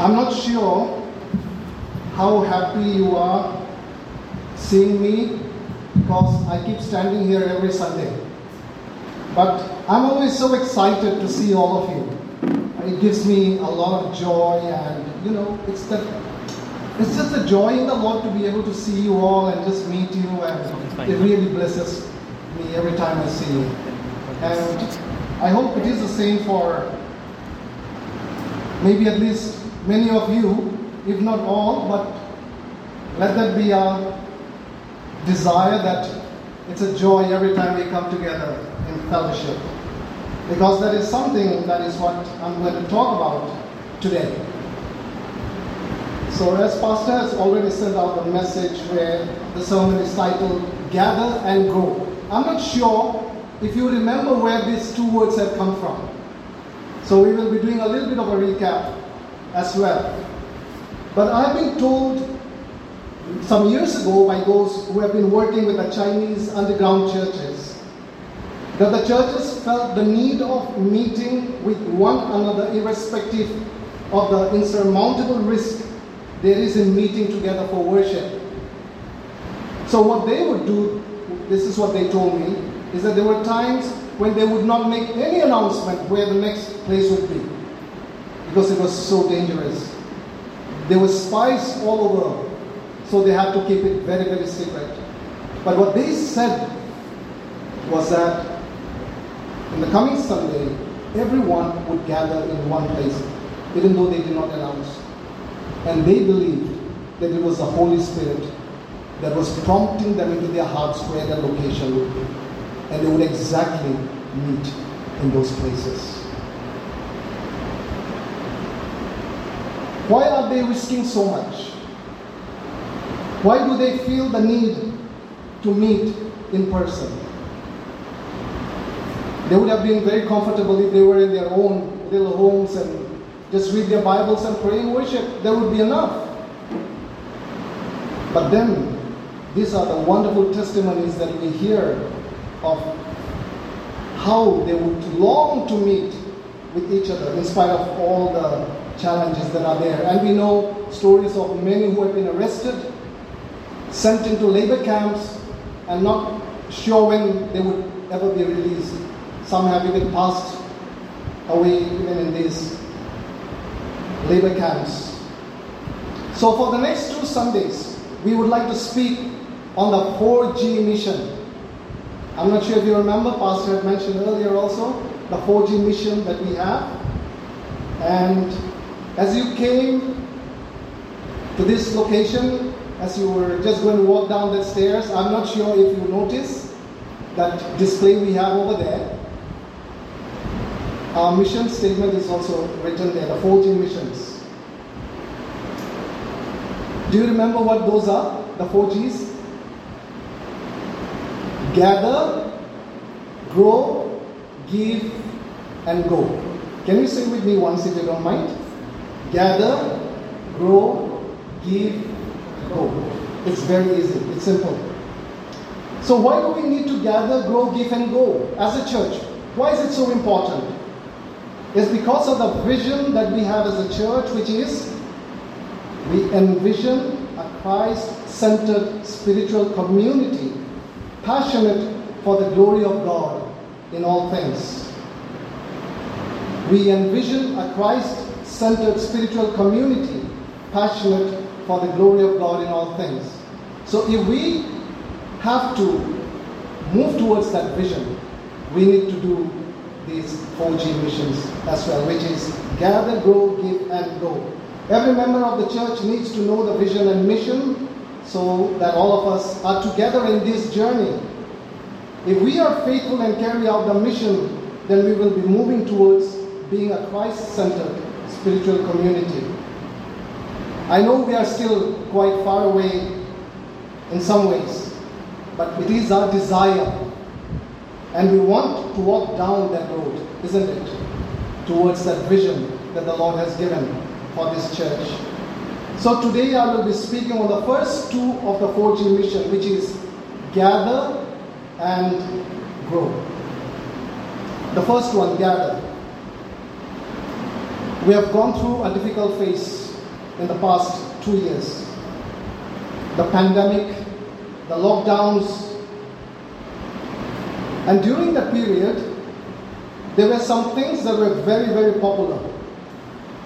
I'm not sure how happy you are seeing me because I keep standing here every Sunday. But I'm always so excited to see all of you. It gives me a lot of joy, and you know, it's the it's just a joy in the Lord to be able to see you all and just meet you, and it really blesses me every time I see you. And I hope it is the same for maybe at least many of you, if not all, but let that be our desire that it's a joy every time we come together in fellowship. Because that is something that is what I'm going to talk about today. So, as Pastor has already sent out a message where the sermon is titled Gather and Grow. I'm not sure if you remember where these two words have come from. So, we will be doing a little bit of a recap as well. But I've been told some years ago by those who have been working with the Chinese underground churches that the churches felt the need of meeting with one another irrespective of the insurmountable risk there is in meeting together for worship. So, what they would do, this is what they told me, is that there were times when they would not make any announcement where the next place would be because it was so dangerous. There were spies all over, so they had to keep it very, very secret. But what they said was that in the coming Sunday, everyone would gather in one place, even though they did not announce. And they believed that it was the Holy Spirit that was prompting them into their hearts where their location would be. And they would exactly meet in those places. Why are they risking so much? Why do they feel the need to meet in person? They would have been very comfortable if they were in their own little homes and just read their Bibles and pray and worship. That would be enough. But then, these are the wonderful testimonies that we hear of how they would long to meet with each other in spite of all the challenges that are there. And we know stories of many who have been arrested, sent into labor camps, and not sure when they would ever be released. Some have even passed away even in these labor camps. So, for the next two Sundays, we would like to speak on the 4G mission. I'm not sure if you remember, Pastor had mentioned earlier also the 4G mission that we have. And as you came to this location, as you were just going to walk down the stairs, I'm not sure if you noticed that display we have over there. Our mission statement is also written there, the 4G missions. Do you remember what those are, the 4Gs? Gather, grow, give, and go. Can you say with me once if you don't mind? Gather, grow, give, go. It's very easy, it's simple. So, why do we need to gather, grow, give, and go as a church? Why is it so important? It's because of the vision that we have as a church, which is we envision a Christ centered spiritual community passionate for the glory of God in all things. We envision a Christ centered spiritual community passionate for the glory of God in all things. So if we have to move towards that vision, we need to do these 4G missions as well, which is gather, grow, give, and go. Every member of the church needs to know the vision and mission so that all of us are together in this journey. If we are faithful and carry out the mission, then we will be moving towards being a Christ centered spiritual community. I know we are still quite far away in some ways, but it is our desire. And we want to walk down that road, isn't it? Towards that vision that the Lord has given for this church. So today I will be speaking on the first two of the 4G mission, which is gather and grow. The first one, gather. We have gone through a difficult phase in the past two years. The pandemic, the lockdowns, and during that period, there were some things that were very, very popular.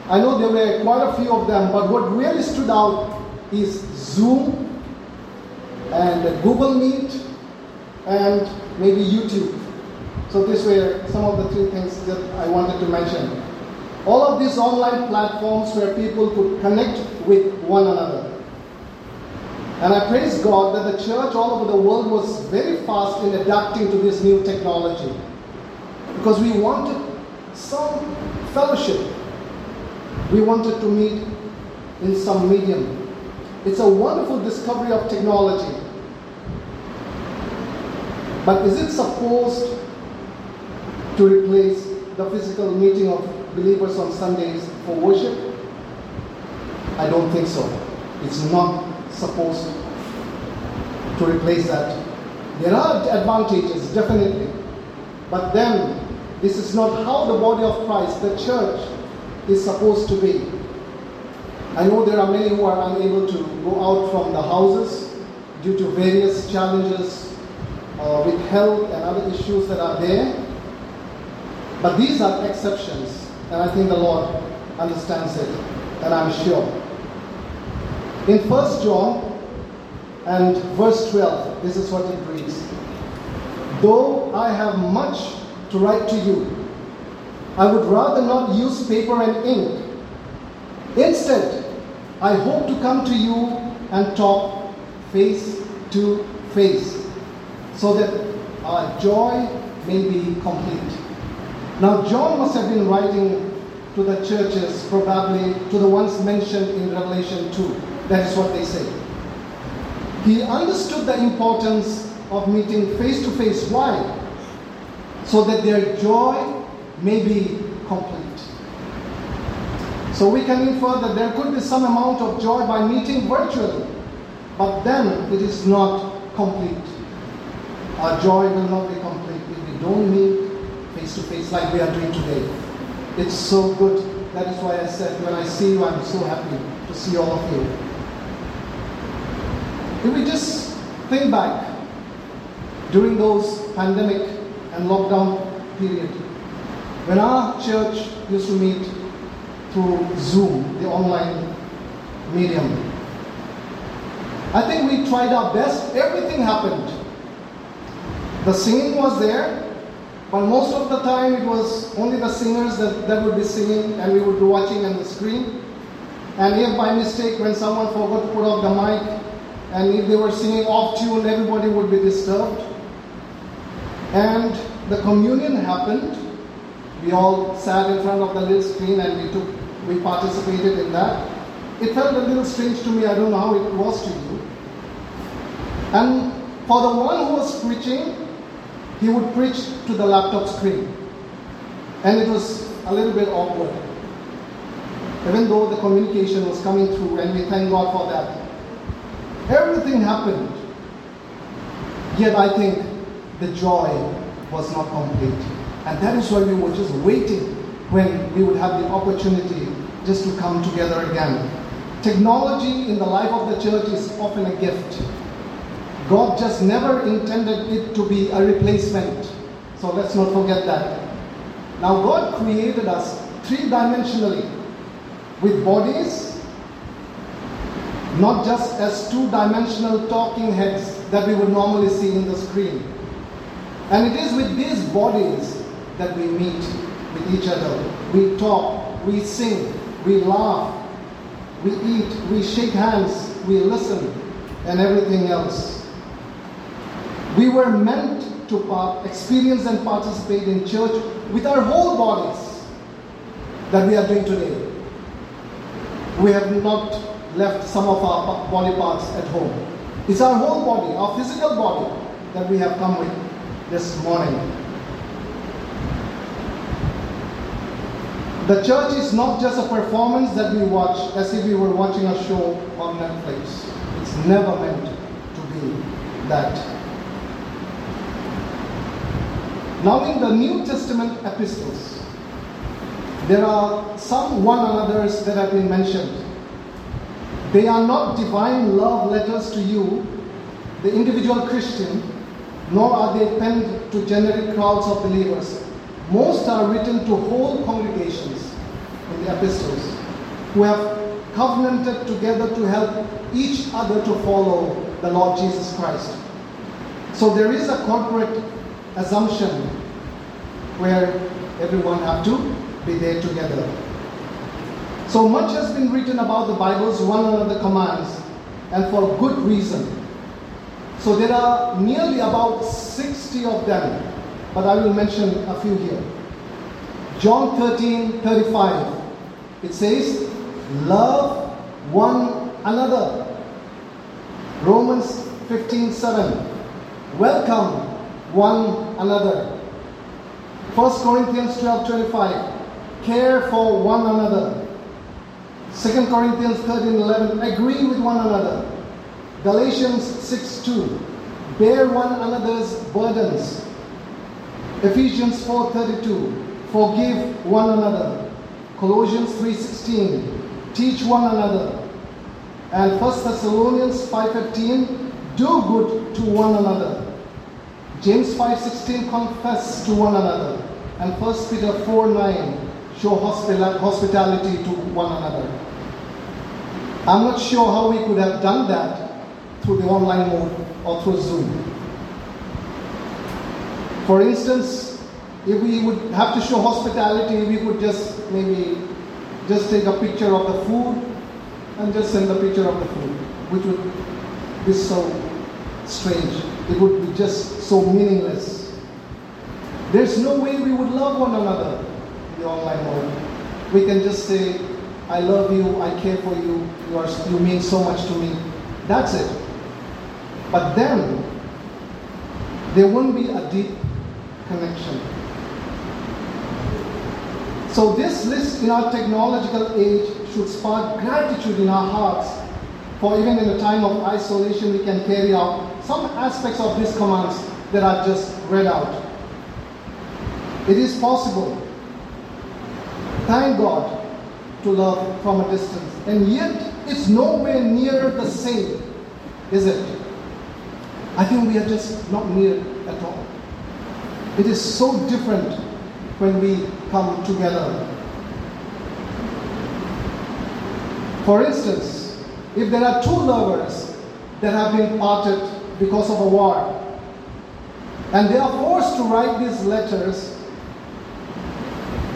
I know there were quite a few of them, but what really stood out is Zoom and Google Meet and maybe YouTube. So these were some of the three things that I wanted to mention. All of these online platforms where people could connect with one another. And I praise God that the church all over the world was very fast in adapting to this new technology. Because we wanted some fellowship. We wanted to meet in some medium. It's a wonderful discovery of technology. But is it supposed to replace the physical meeting of believers on Sundays for worship? I don't think so. It's not supposed to replace that. There are advantages, definitely. But then, this is not how the body of Christ, the church, is supposed to be. I know there are many who are unable to go out from the houses due to various challenges uh, with health and other issues that are there. But these are exceptions, and I think the Lord understands it, and I'm sure. In 1 John and verse 12, this is what it reads Though I have much to write to you, I would rather not use paper and ink. Instead, I hope to come to you and talk face to face so that our joy may be complete. Now, John must have been writing to the churches, probably to the ones mentioned in Revelation 2. That is what they say. He understood the importance of meeting face to face. Why? So that their joy may be complete. So we can infer that there could be some amount of joy by meeting virtually, but then it is not complete our joy will not be complete if we don't meet face to face like we are doing today. It's so good. That is why I said, when I see you, I'm so happy to see all of you. If we just think back during those pandemic and lockdown period, when our church used to meet through Zoom, the online medium, I think we tried our best. Everything happened. The singing was there, but most of the time it was only the singers that, that would be singing and we would be watching on the screen. And if by mistake when someone forgot to put off the mic and if they were singing off tune, everybody would be disturbed. And the communion happened. We all sat in front of the little screen and we took we participated in that. It felt a little strange to me, I don't know how it was to you. And for the one who was preaching, he would preach to the laptop screen. And it was a little bit awkward. Even though the communication was coming through, and we thank God for that. Everything happened. Yet I think the joy was not complete. And that is why we were just waiting when we would have the opportunity just to come together again. Technology in the life of the church is often a gift. God just never intended it to be a replacement. So let's not forget that. Now, God created us three dimensionally with bodies, not just as two dimensional talking heads that we would normally see in the screen. And it is with these bodies that we meet with each other. We talk, we sing, we laugh, we eat, we shake hands, we listen, and everything else. We were meant to experience and participate in church with our whole bodies that we are doing today. We have not left some of our body parts at home. It's our whole body, our physical body, that we have come with this morning. The church is not just a performance that we watch as if we were watching a show on Netflix. It's never meant to be that. Now, in the New Testament epistles, There are some one another's that have been mentioned. They are not divine love letters to you, the individual Christian, nor are they penned to generic crowds of believers. Most are written to whole congregations in the epistles who have covenanted together to help each other to follow the Lord Jesus Christ. So there is a corporate assumption where everyone have to be there together. So much has been written about the Bible's one another commands, and for good reason. So there are nearly about 60 of them, but I will mention a few here. John 13 35. It says, Love one another. Romans 15 7. Welcome one another. 1 Corinthians 12 25. Care for one another. 2 Corinthians 13 11. Agree with one another. Galatians 6 2. Bear one another's burdens. Ephesians 4 32. Forgive one another. Colossians 3 16. Teach one another. And 1 Thessalonians 5:15, do good to one another. James 5:16, confess to one another. And 1 Peter 4:9, show hospitality to one another. I'm not sure how we could have done that through the online mode or through Zoom. For instance, if we would have to show hospitality, we could just maybe just take a picture of the food and just send a picture of the food, which would be so strange. It would be just so meaningless. There's no way we would love one another in the online world. We can just say, I love you, I care for you, you, are, you mean so much to me. That's it. But then, there won't be a deep connection. So, this list in our technological age should spark gratitude in our hearts. For even in a time of isolation, we can carry out some aspects of these commands that are just read out. It is possible, thank God, to love from a distance. And yet, it's nowhere near the same, is it? I think we are just not near at all. It is so different when we come together For instance, if there are two lovers that have been parted because of a war, and they are forced to write these letters,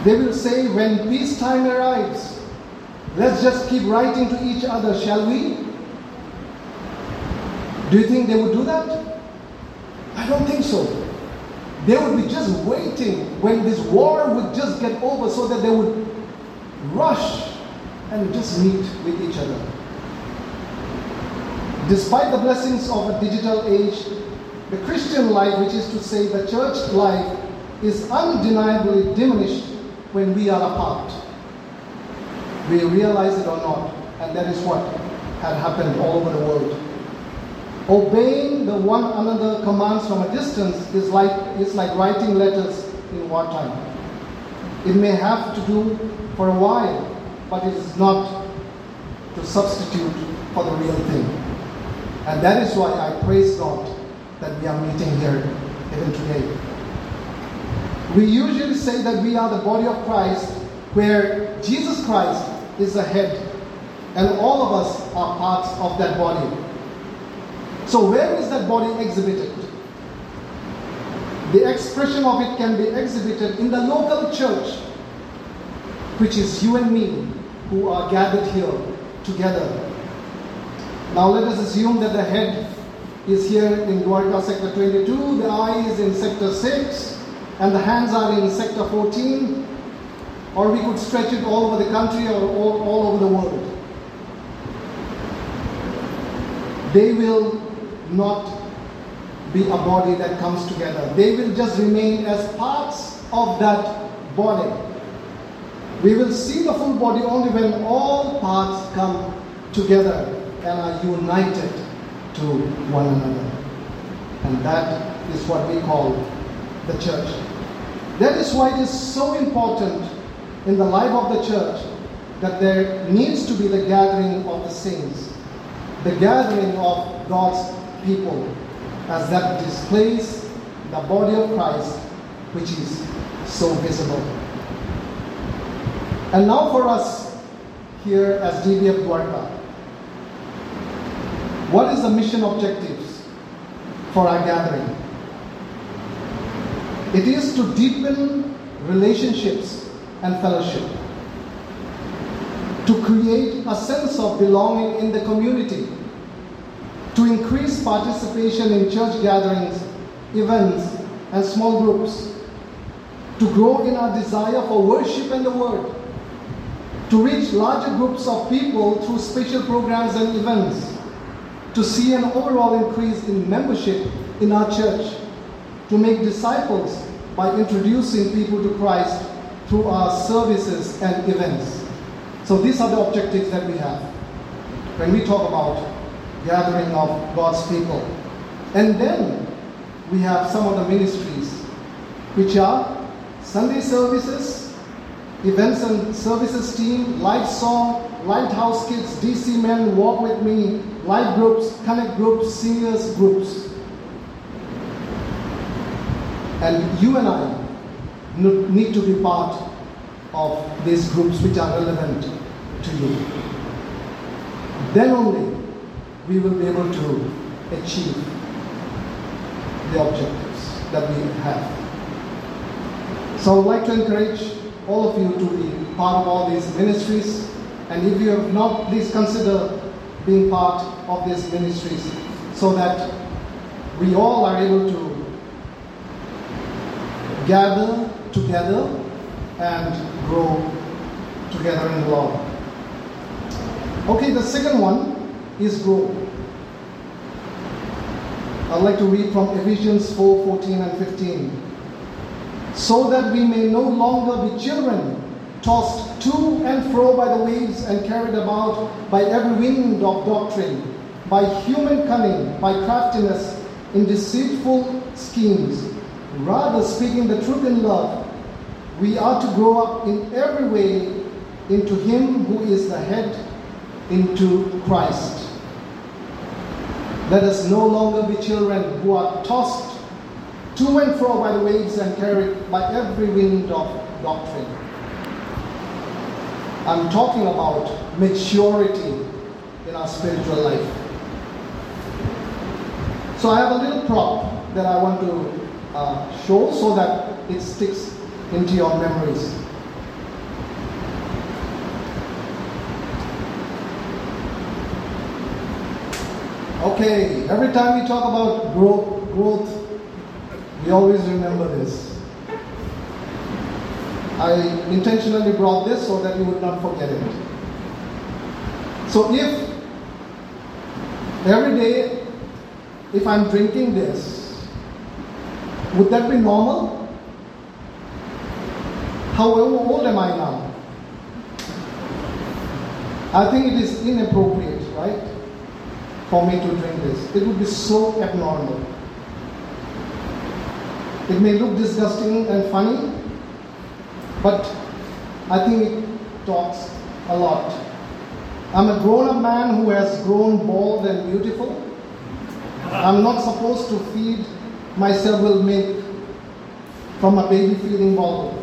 they will say, when peacetime arrives, let's just keep writing to each other, shall we? Do you think they would do that? I don't think so. They would be just waiting when this war would just get over so that they would rush and just meet with each other. Despite the blessings of a digital age, the Christian life, which is to say the church life, is undeniably diminished when we are apart. We realize it or not, and that is what had happened all over the world. Obeying the one another commands from a distance is like, is like writing letters in wartime. It may have to do for a while, but it is not to substitute for the real thing. And that is why I praise God that we are meeting here even today. We usually say that we are the body of Christ, where Jesus Christ is the head, and all of us are parts of that body. So, where is that body exhibited? The expression of it can be exhibited in the local church, which is you and me, who are gathered here together. Now let us assume that the head is here in Dwarka sector 22, the eye is in sector 6, and the hands are in sector 14, or we could stretch it all over the country or all, all over the world. They will not be a body that comes together. They will just remain as parts of that body. We will see the full body only when all parts come together and are united to one another. And that is what we call the church. That is why it is so important in the life of the church that there needs to be the gathering of the saints, the gathering of God's people, as that displays the body of Christ, which is so visible. And now for us here as DBF Dwarka, what is the mission objectives for our gathering? It is to deepen relationships and fellowship, to create a sense of belonging in the community, to increase participation in church gatherings, events, and small groups, to grow in our desire for worship and the Word, to reach larger groups of people through special programs and events, to see an overall increase in membership in our church, to make disciples by introducing people to Christ through our services and events. So these are the objectives that we have when we talk about gathering of God's people. And then we have some of the ministries, which are Sunday services, events and services team, live song, lighthouse kids, DC men, walk with me, live groups, connect groups, seniors groups. And you and I need to be part of these groups which are relevant to you. Then only we will be able to achieve the objectives that we have. So I would like to encourage all of you to be part of all these ministries. And if you have not, please consider being part of these ministries so that we all are able to gather together and grow together in the Lord. Okay, the second one is grow. I'd like to read from Ephesians 4 14 and 15. So that we may no longer be children, tossed to and fro by the waves and carried about by every wind of doctrine, by human cunning, by craftiness in deceitful schemes. Rather, speaking the truth in love, we are to grow up in every way into Him who is the head, into Christ. Let us no longer be children who are tossed to and fro by the waves and carried by every wind of doctrine. I'm talking about maturity in our spiritual life. So I have a little prop that I want to uh, show so that it sticks into your memories. Okay, every time we talk about growth, growth, we always remember this. I intentionally brought this so that you would not forget it. So if every day, if I'm drinking this, would that be normal? How old am I now? I think it is inappropriate, right? For me to drink this. It would be so abnormal. It may look disgusting and funny, but I think it talks a lot. I'm a grown up man who has grown bald and beautiful. I'm not supposed to feed myself with milk from a baby feeding bottle.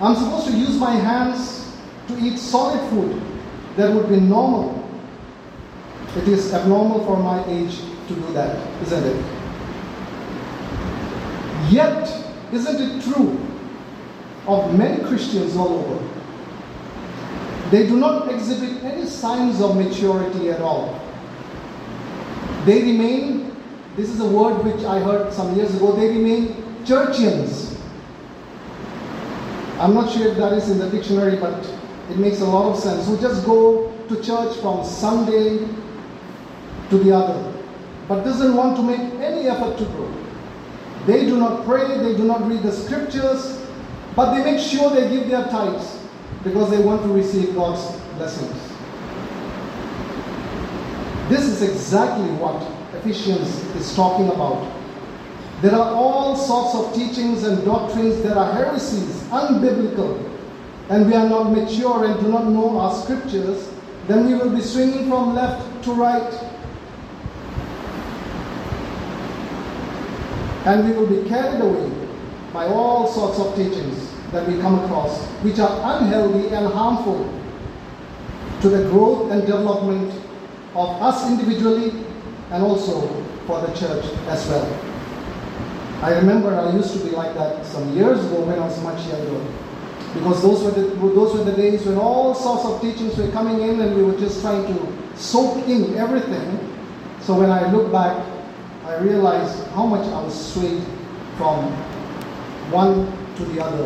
I'm supposed to use my hands to eat solid food that would be normal. It is abnormal for my age to do that, isn't it? Yet, isn't it true of many Christians all over? They do not exhibit any signs of maturity at all. They remain, this is a word which I heard some years ago, they remain churchians. I'm not sure if that is in the dictionary, but it makes a lot of sense. Who just go to church from Sunday to the other, but doesn't want to make any effort to grow. They do not pray, they do not read the scriptures, but they make sure they give their tithes because they want to receive God's blessings. This is exactly what Ephesians is talking about. There are all sorts of teachings and doctrines that are heresies, unbiblical, and we are not mature and do not know our scriptures, then we will be swinging from left to right. And we will be carried away by all sorts of teachings that we come across, which are unhealthy and harmful to the growth and development of us individually and also for the church as well. I remember I used to be like that some years ago when I was much younger. Because those were, the, those were the days when all sorts of teachings were coming in and we were just trying to soak in everything. So when I look back, I realize how much I was swayed from one to the other.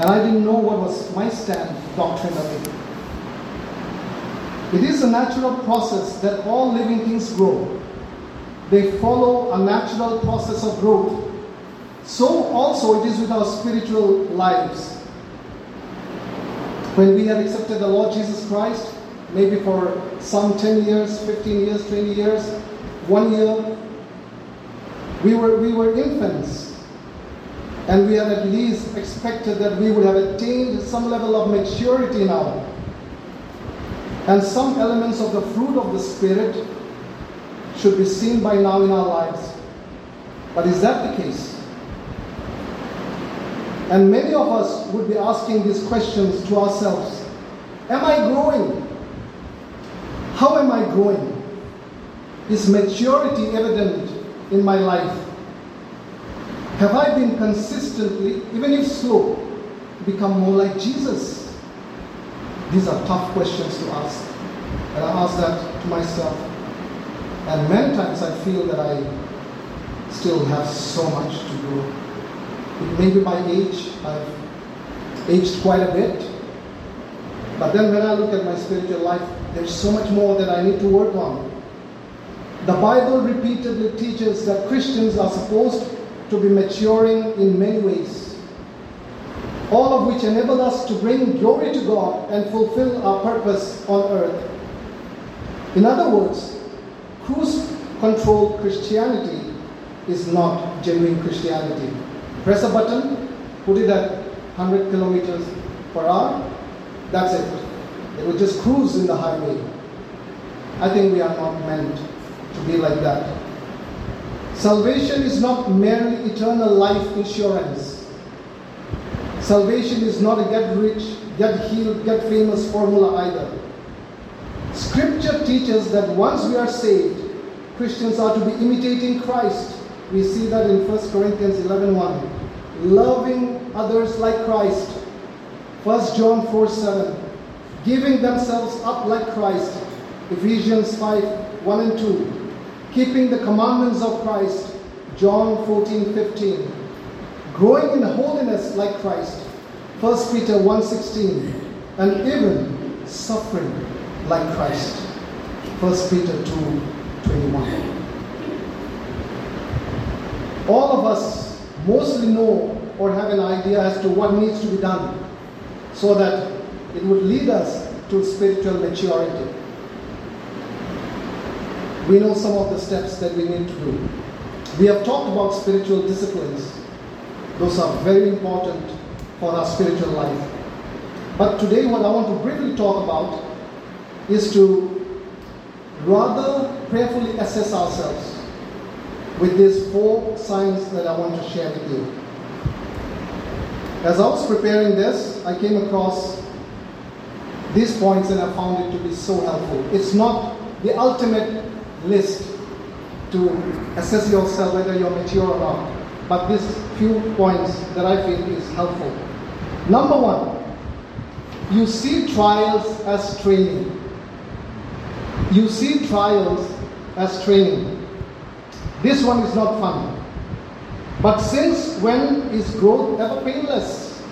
And I didn't know what was my stand doctrinally. It is a natural process that all living things grow. They follow a natural process of growth. So also it is with our spiritual lives. When we had accepted the Lord Jesus Christ, maybe for some 10 years, 15 years, 20 years, one year, we were, we were infants. And we had at least expected that we would have attained some level of maturity now and some elements of the fruit of the Spirit should be seen by now in our lives. But is that the case? And many of us would be asking these questions to ourselves Am I growing? How am I growing? Is maturity evident in my life? Have I been consistently, even if slow, become more like Jesus? These are tough questions to ask. And I ask that to myself. And many times I feel that I still have so much to grow. Maybe by age, I've aged quite a bit. But then when I look at my spiritual life, there's so much more that I need to work on. The Bible repeatedly teaches that Christians are supposed to be maturing in many ways all of which enable us to bring glory to God and fulfill our purpose on earth. In other words, cruise control Christianity is not genuine Christianity. Press a button, put it at 100 kilometers per hour, that's it. It will just cruise in the highway. I think we are not meant to be like that. Salvation is not merely eternal life insurance. Salvation is not a get rich, get healed, get famous formula either. Scripture teaches that once we are saved, Christians are to be imitating Christ. We see that in 1 Corinthians 11:1. 1. Loving others like Christ. 1 John 4 7. Giving themselves up like Christ. Ephesians 5 1 and 2. Keeping the commandments of Christ. John 14 15 growing in holiness like Christ, 1 Peter 1.16, and even suffering like Christ, 1 Peter 2.21. All of us mostly know or have an idea as to what needs to be done so that it would lead us to spiritual maturity. We know some of the steps that we need to do. We have talked about spiritual disciplines those are very important for our spiritual life. But today, what I want to briefly talk about is to rather prayerfully assess ourselves with these four signs that I want to share with you. As I was preparing this, I came across these points and I found it to be so helpful. It's not the ultimate list to assess yourself whether you're mature or not but these few points that I feel is helpful. Number one, you see trials as training. You see trials as training. This one is not fun. But since when is growth ever painless?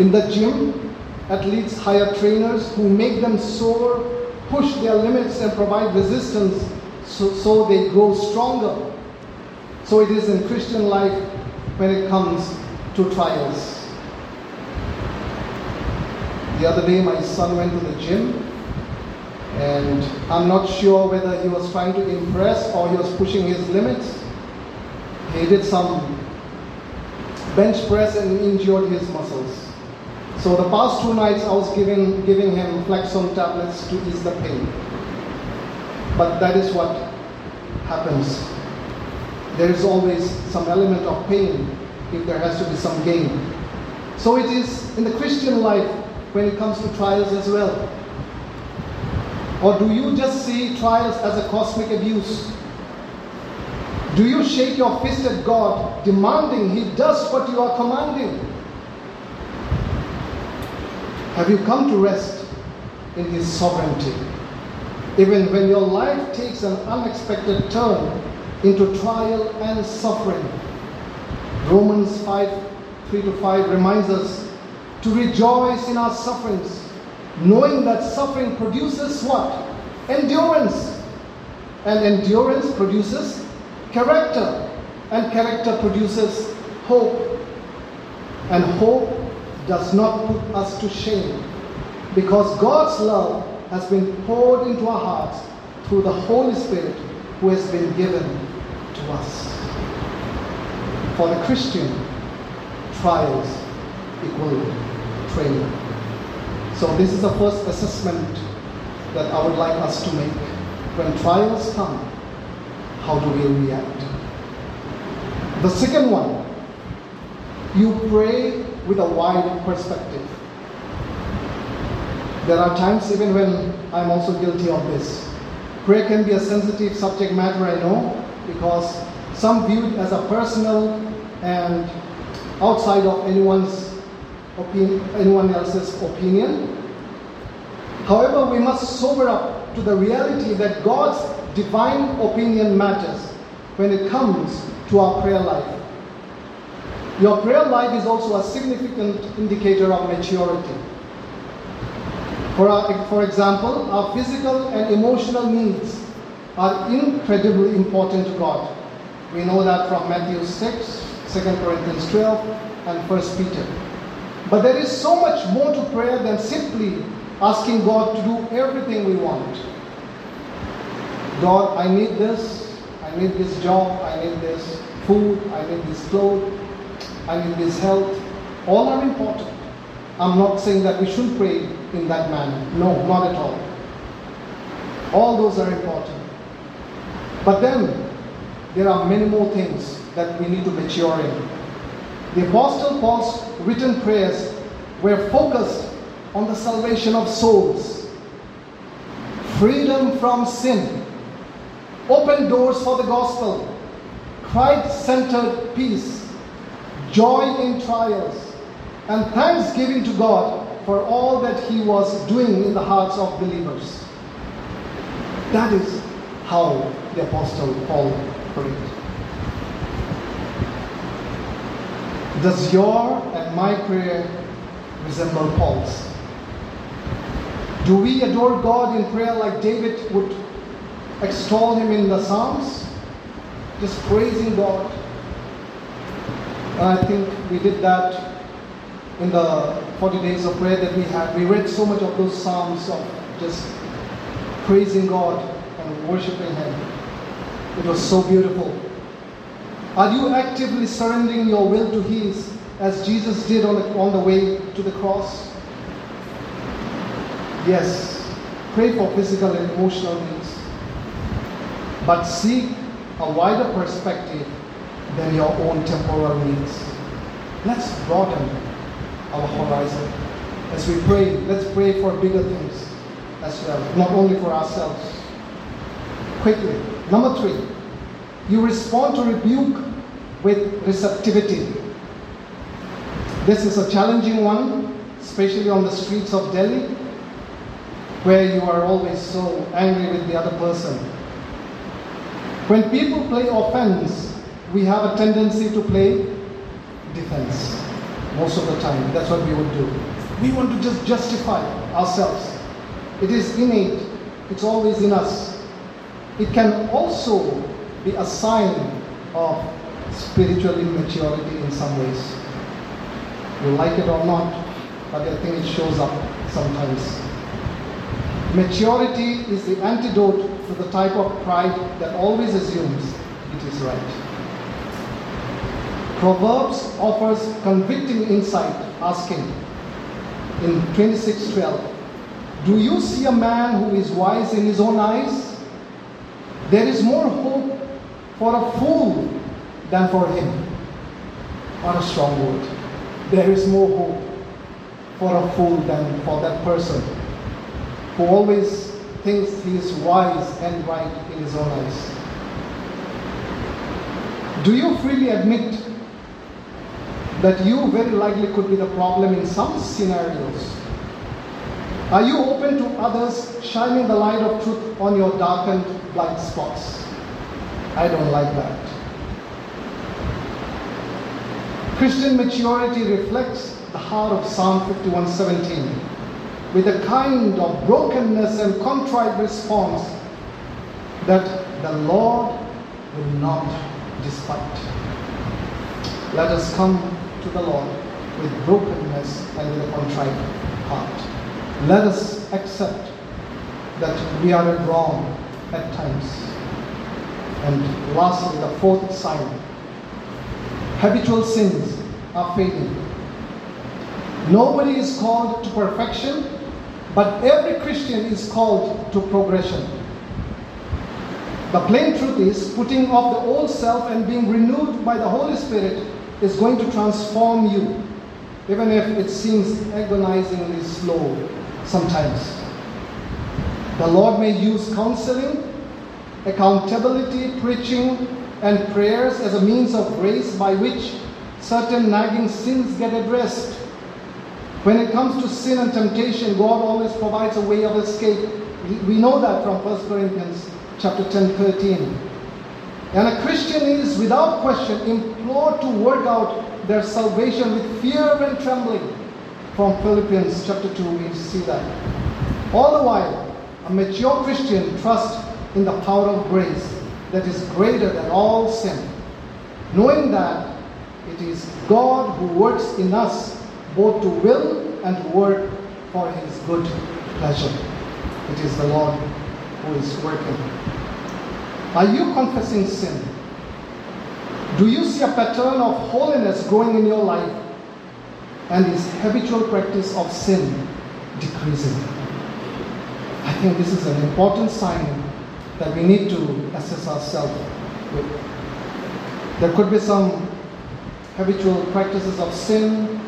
In the gym, athletes hire trainers who make them sore, push their limits, and provide resistance so, so they grow stronger. So it is in Christian life when it comes to trials. The other day, my son went to the gym, and I'm not sure whether he was trying to impress or he was pushing his limits. He did some bench press and injured his muscles. So the past two nights I was giving, giving him Flexone tablets to ease the pain. But that is what happens. There is always some element of pain if there has to be some gain. So it is in the Christian life when it comes to trials as well. Or do you just see trials as a cosmic abuse? Do you shake your fist at God, demanding He does what you are commanding? Have you come to rest in His sovereignty? Even when your life takes an unexpected turn into trial and suffering. Romans 5 3 to 5 reminds us to rejoice in our sufferings, knowing that suffering produces what? Endurance. And endurance produces character. And character produces hope. And hope does not put us to shame because God's love has been poured into our hearts through the Holy Spirit who has been given to us. For the Christian, trials equal training. So, this is the first assessment that I would like us to make. When trials come, how do we react? The second one, you pray with a wide perspective. There are times, even when I'm also guilty of this. Prayer can be a sensitive subject matter, I know, because some view it as a personal and outside of anyone's opinion, anyone else's opinion. However, we must sober up to the reality that God's divine opinion matters when it comes to our prayer life. Your prayer life is also a significant indicator of maturity. For, our, for example, our physical and emotional needs are incredibly important to God. We know that from Matthew 6, 2 Corinthians 12, and 1 Peter. But there is so much more to prayer than simply asking God to do everything we want. God, I need this, I need this job, I need this food, I need this clothes, I need this health. All are important. I'm not saying that we should pray in that manner. No, not at all. All those are important. But then there are many more things that we need to mature in. The Apostle Paul's written prayers were focused on the salvation of souls, freedom from sin, open doors for the gospel, Christ centered peace, joy in trials, and thanksgiving to God for all that He was doing in the hearts of believers. That is how the Apostle Paul prayed. Does your and my prayer resemble Paul's? Do we adore God in prayer like David would extol Him in the Psalms? Just praising God. I think we did that in the 40 days of prayer that we had. We read so much of those Psalms of just praising God and worshiping Him. It was so beautiful. Are you actively surrendering your will to His as Jesus did on the, on the way to the cross? Yes, pray for physical and emotional needs, but seek a wider perspective than your own temporal needs. Let's broaden our horizon. As we pray, let's pray for bigger things as well, not only for ourselves. Quickly, number three, you respond to rebuke with receptivity. This is a challenging one, especially on the streets of Delhi, where you are always so angry with the other person. When people play offense, we have a tendency to play defense most of the time. That's what we would do. We want to just justify ourselves. It is innate, it's always in us. It can also be a sign of spiritual immaturity in some ways. You like it or not, but I think it shows up sometimes. Maturity is the antidote to the type of pride that always assumes it is right. Proverbs offers convicting insight, asking, in 26:12. Do you see a man who is wise in his own eyes? There is more hope for a fool than for him. What a strong word. There is more hope for a fool than for that person who always thinks he is wise and right in his own eyes. Do you freely admit that you very likely could be the problem in some scenarios? Are you open to others shining the light of truth on your darkened blind spots? I don't like that. Christian maturity reflects the heart of Psalm 51:17 with a kind of brokenness and contrite response that the Lord will not despite. Let us come to the Lord with brokenness and with a contrite heart. Let us accept that we are wrong at times. And lastly, the fourth sign habitual sins are fading. Nobody is called to perfection, but every Christian is called to progression. The plain truth is, putting off the old self and being renewed by the Holy Spirit is going to transform you, even if it seems agonizingly slow sometimes. The Lord may use counseling, accountability, preaching, and prayers as a means of grace by which certain nagging sins get addressed. When it comes to sin and temptation, God always provides a way of escape. We know that from 1 Corinthians chapter 10, 13. And a Christian is, without question, implored to work out their salvation with fear and trembling. From Philippians chapter 2, we see that. All the while, a mature Christian trusts in the power of grace that is greater than all sin, knowing that it is God who works in us both to will and to work for his good pleasure. It is the Lord who is working. Are you confessing sin? Do you see a pattern of holiness growing in your life? And is habitual practice of sin decreasing? I think this is an important sign that we need to assess ourselves with. There could be some habitual practices of sin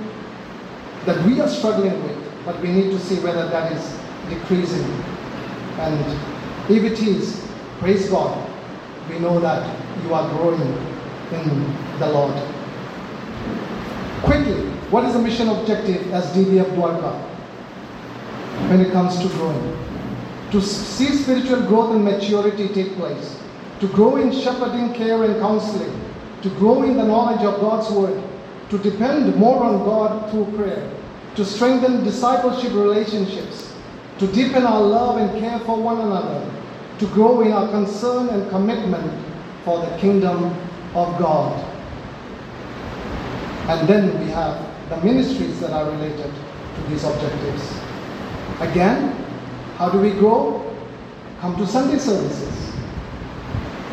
that we are struggling with, but we need to see whether that is decreasing. And if it is, praise God, we know that you are growing in the Lord. Quickly, what is the mission objective as DBF Dwarka when it comes to growing? To see spiritual growth and maturity take place, to grow in shepherding, care, and counseling, to grow in the knowledge of God's Word, to depend more on God through prayer, to strengthen discipleship relationships, to deepen our love and care for one another, to grow in our concern and commitment for the kingdom of God. And then we have the ministries that are related to these objectives. Again, how do we grow? Come to Sunday services.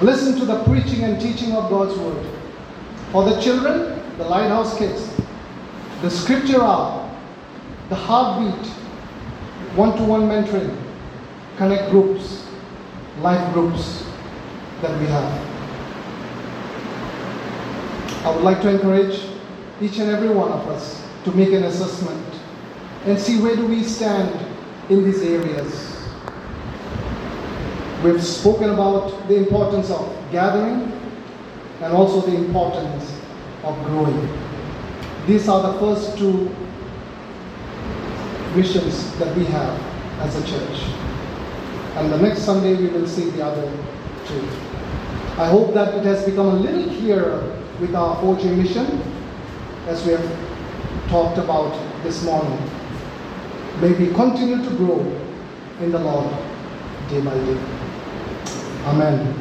Listen to the preaching and teaching of God's Word. For the children, the lighthouse kids, the scripture hour, the heartbeat, one to one mentoring, connect groups, life groups that we have. I would like to encourage each and every one of us to make an assessment and see where do we stand in these areas. We've spoken about the importance of gathering and also the importance of growing. These are the first two missions that we have as a church. And the next Sunday we will see the other two. I hope that it has become a little clearer with our 4G mission as we have talked about this morning. May we continue to grow in the Lord day by day. Amen.